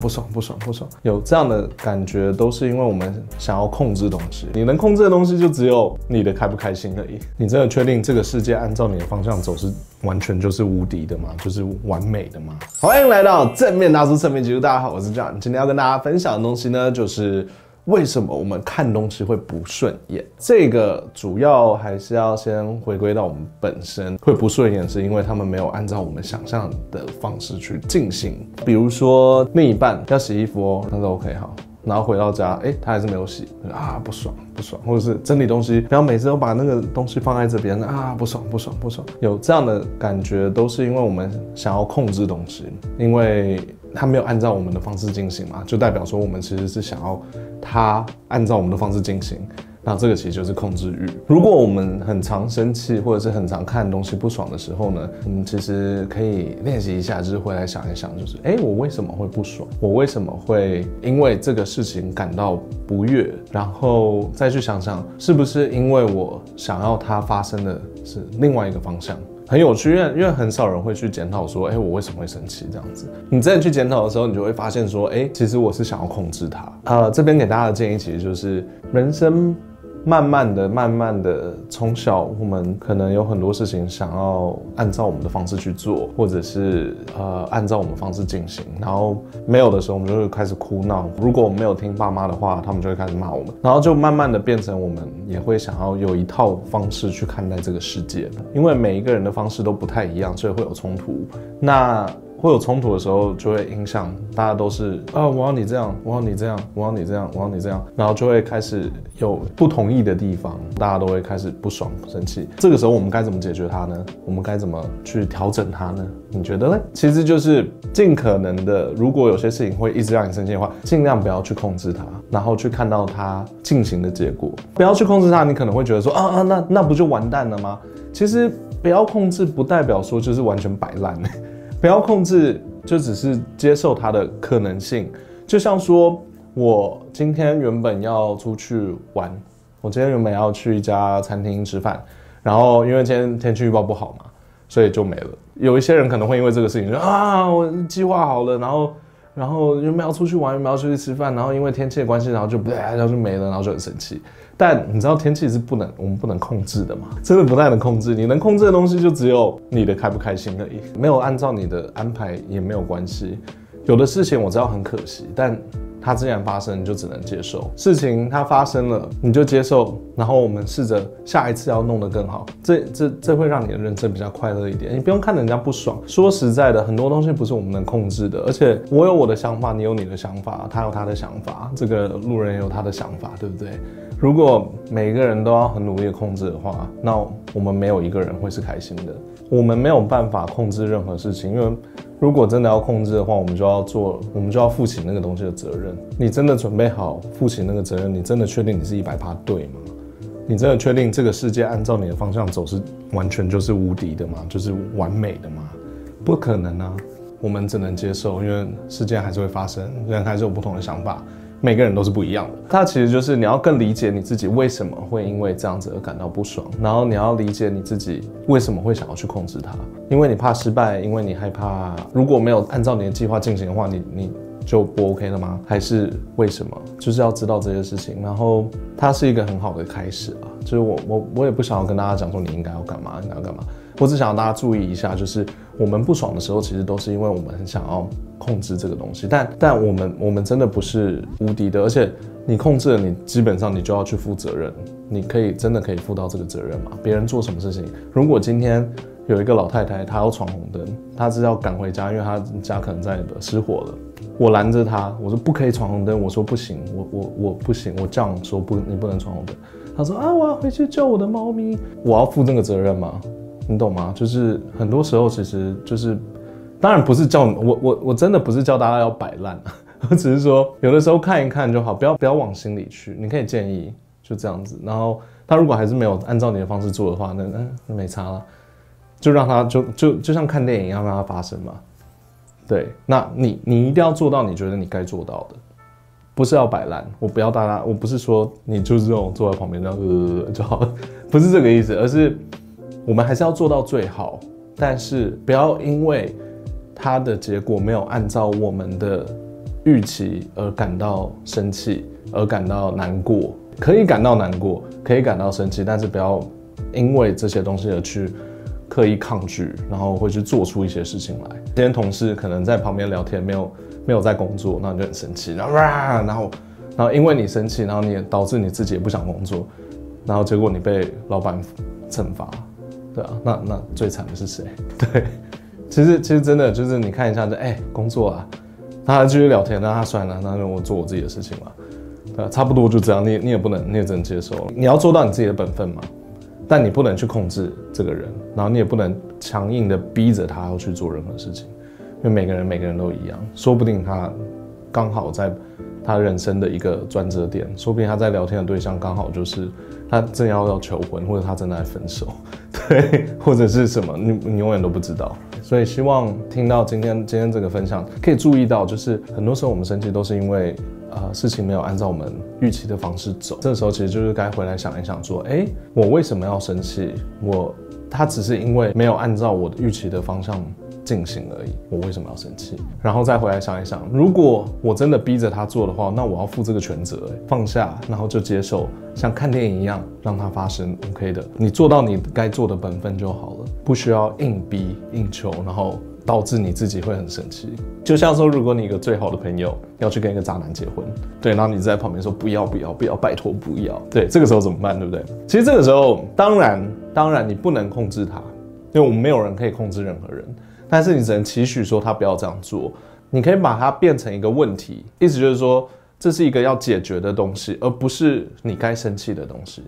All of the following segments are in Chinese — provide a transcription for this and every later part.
不爽不爽不爽，有这样的感觉都是因为我们想要控制东西。你能控制的东西就只有你的开不开心而已。你真的确定这个世界按照你的方向走是完全就是无敌的吗？就是完美的吗？欢迎来到正面大叔侧面记录，大家好，我是 John，今天要跟大家分享的东西呢，就是。为什么我们看东西会不顺眼？这个主要还是要先回归到我们本身会不顺眼，是因为他们没有按照我们想象的方式去进行。比如说另一半要洗衣服哦，他说 OK 好，然后回到家，哎，他还是没有洗啊，不爽不爽，或者是整理东西，不要每次都把那个东西放在这边啊，不爽不爽不爽，有这样的感觉都是因为我们想要控制东西，因为。他没有按照我们的方式进行嘛，就代表说我们其实是想要他按照我们的方式进行，那这个其实就是控制欲。如果我们很常生气，或者是很常看东西不爽的时候呢，我们其实可以练习一下，就是回来想一想，就是哎，我为什么会不爽？我为什么会因为这个事情感到不悦？然后再去想想，是不是因为我想要它发生的是另外一个方向？很有趣，因为因为很少人会去检讨说，哎，我为什么会生气这样子？你真的去检讨的时候，你就会发现说，哎，其实我是想要控制他。呃，这边给大家的建议其实就是人生。慢慢的，慢慢的，从小我们可能有很多事情想要按照我们的方式去做，或者是呃按照我们的方式进行，然后没有的时候我们就会开始哭闹。如果我们没有听爸妈的话，他们就会开始骂我们，然后就慢慢的变成我们也会想要有一套方式去看待这个世界。因为每一个人的方式都不太一样，所以会有冲突。那。会有冲突的时候，就会影响大家都是啊，我要你这样，我要你这样，我要你这样，我要你这样，然后就会开始有不同意的地方，大家都会开始不爽、生气。这个时候我们该怎么解决它呢？我们该怎么去调整它呢？你觉得呢？其实就是尽可能的，如果有些事情会一直让你生气的话，尽量不要去控制它，然后去看到它进行的结果。不要去控制它，你可能会觉得说啊啊，那那不就完蛋了吗？其实不要控制，不代表说就是完全摆烂。不要控制，就只是接受它的可能性。就像说，我今天原本要出去玩，我今天原本要去一家餐厅吃饭，然后因为今天天气预报不好嘛，所以就没了。有一些人可能会因为这个事情就啊，我计划好了，然后然后原本要出去玩，原本要出去吃饭，然后因为天气的关系，然后就 然后就没了，然后就很生气。但你知道天气是不能，我们不能控制的嘛？真的不太能控制。你能控制的东西就只有你的开不开心而已，没有按照你的安排也没有关系。有的事情我知道很可惜，但它既然发生，你就只能接受。事情它发生了，你就接受，然后我们试着下一次要弄得更好。这这这会让你的人生比较快乐一点。你不用看人家不爽。说实在的，很多东西不是我们能控制的。而且我有我的想法，你有你的想法，他有他的想法，这个路人也有他的想法，对不对？如果每一个人都要很努力的控制的话，那我们没有一个人会是开心的。我们没有办法控制任何事情，因为如果真的要控制的话，我们就要做，我们就要负起那个东西的责任。你真的准备好负起那个责任？你真的确定你是一百趴对吗？你真的确定这个世界按照你的方向走是完全就是无敌的吗？就是完美的吗？不可能啊！我们只能接受，因为事件还是会发生，人还是有不同的想法。每个人都是不一样的，它其实就是你要更理解你自己为什么会因为这样子而感到不爽，然后你要理解你自己为什么会想要去控制它，因为你怕失败，因为你害怕如果没有按照你的计划进行的话，你你就不 OK 了吗？还是为什么？就是要知道这些事情，然后它是一个很好的开始啊，就是我我我也不想要跟大家讲说你应该要干嘛，应该要干嘛。我只想要大家注意一下，就是我们不爽的时候，其实都是因为我们很想要控制这个东西。但但我们我们真的不是无敌的，而且你控制了，你基本上你就要去负责任。你可以真的可以负到这个责任吗？别人做什么事情，如果今天有一个老太太，她要闯红灯，她是要赶回家，因为她家可能在失火了。我拦着她，我说不可以闯红灯，我说不行，我我我不行，我这样说不，你不能闯红灯。她说啊，我要回去救我的猫咪，我要负这个责任吗？你懂吗？就是很多时候，其实就是，当然不是叫我我我真的不是叫大家要摆烂，我只是说有的时候看一看就好，不要不要往心里去。你可以建议就这样子，然后他如果还是没有按照你的方式做的话，那那那没差了，就让他就就就像看电影一样让它发生嘛。对，那你你一定要做到你觉得你该做到的，不是要摆烂。我不要大家，我不是说你就是这种坐在旁边这样呃就好了，不是这个意思，而是。我们还是要做到最好，但是不要因为它的结果没有按照我们的预期而感到生气，而感到难过，可以感到难过，可以感到生气，但是不要因为这些东西而去刻意抗拒，然后会去做出一些事情来。今天同事可能在旁边聊天，没有没有在工作，那你就很生气，然后，然后然后因为你生气，然后你也导致你自己也不想工作，然后结果你被老板惩罚。对啊，那那最惨的是谁？对，其实其实真的就是你看一下这，哎、工作啊，他继续聊天，那他算了，那我做我自己的事情嘛，对，差不多就这样，你你也不能，你也只能接受，你要做到你自己的本分嘛，但你不能去控制这个人，然后你也不能强硬的逼着他要去做任何事情，因为每个人每个人都一样，说不定他刚好在他人生的一个转折点，说不定他在聊天的对象刚好就是。他正要要求婚，或者他正在分手，对，或者是什么，你你永远都不知道。所以希望听到今天今天这个分享，可以注意到，就是很多时候我们生气都是因为，呃，事情没有按照我们预期的方式走。这时候其实就是该回来想一想，说，哎，我为什么要生气？我他只是因为没有按照我的预期的方向。进行而已，我为什么要生气？然后再回来想一想，如果我真的逼着他做的话，那我要负这个全责。放下，然后就接受，像看电影一样，让它发生。OK 的，你做到你该做的本分就好了，不需要硬逼硬求，然后导致你自己会很生气。就像说，如果你一个最好的朋友要去跟一个渣男结婚，对，然后你在旁边说不要不要不要，拜托不要，对，这个时候怎么办？对不对？其实这个时候，当然当然你不能控制他，因为我们没有人可以控制任何人。但是你只能期许说他不要这样做，你可以把它变成一个问题，意思就是说这是一个要解决的东西，而不是你该生气的东西。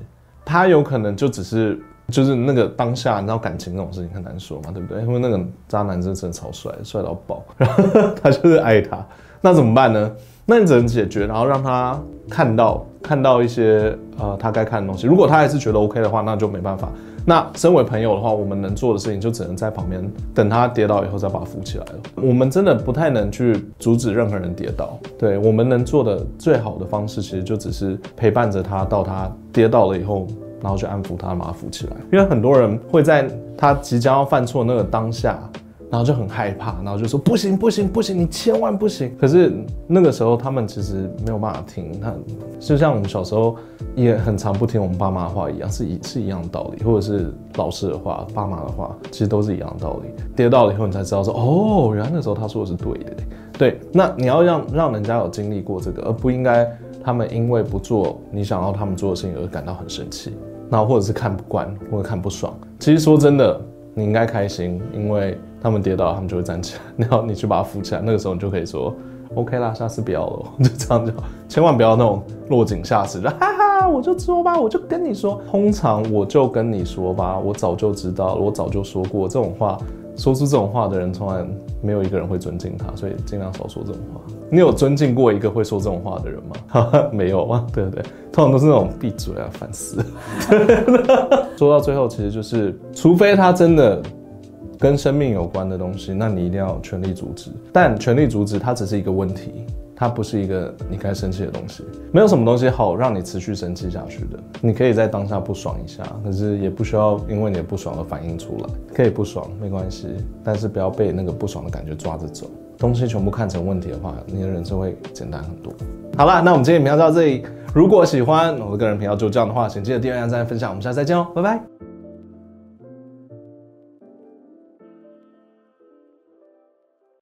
他有可能就只是就是那个当下，你知道感情这种事情很难说嘛，对不对？因为那个渣男真的真的超帅，帅到爆，然 后他就是爱他，那怎么办呢？那你只能解决，然后让他看到看到一些呃他该看的东西。如果他还是觉得 OK 的话，那就没办法。那身为朋友的话，我们能做的事情就只能在旁边等他跌倒以后再把他扶起来了。我们真的不太能去阻止任何人跌倒。对，我们能做的最好的方式，其实就只是陪伴着他到他跌倒了以后，然后去安抚他，把他扶起来。因为很多人会在他即将要犯错那个当下。然后就很害怕，然后就说不行不行不行，你千万不行。可是那个时候他们其实没有办法听，他就像我们小时候也很常不听我们爸妈的话一样，是一是一样的道理，或者是老师的话、爸妈的话，其实都是一样的道理。跌倒了以后你才知道说，哦，原来那时候他说的是对的。对，那你要让让人家有经历过这个，而不应该他们因为不做你想要他们做的事情而感到很生气，然后或者是看不惯或者看不爽。其实说真的，你应该开心，因为。他们跌倒，他们就会站起来，然后你去把他扶起来，那个时候你就可以说，OK 啦，下次不要了，就这样就，千万不要那种落井下石，就 哈哈，我就说吧，我就跟你说，通常我就跟你说吧，我早就知道了，我早就说过这种话，说出这种话的人，从来没有一个人会尊敬他，所以尽量少说这种话。你有尊敬过一个会说这种话的人吗？哈哈，没有吗？对不对？通常都是那种闭嘴啊，反思。说到最后，其实就是，除非他真的。跟生命有关的东西，那你一定要全力阻止。但全力阻止它只是一个问题，它不是一个你该生气的东西。没有什么东西好让你持续生气下去的。你可以在当下不爽一下，可是也不需要因为你的不爽而反应出来。可以不爽没关系，但是不要被那个不爽的感觉抓着走。东西全部看成问题的话，你的人生会简单很多。好了，那我们今天影片到这里。如果喜欢我的个人频道就这样的话，请记得订阅、按赞、分享。我们下次再见哦，拜拜。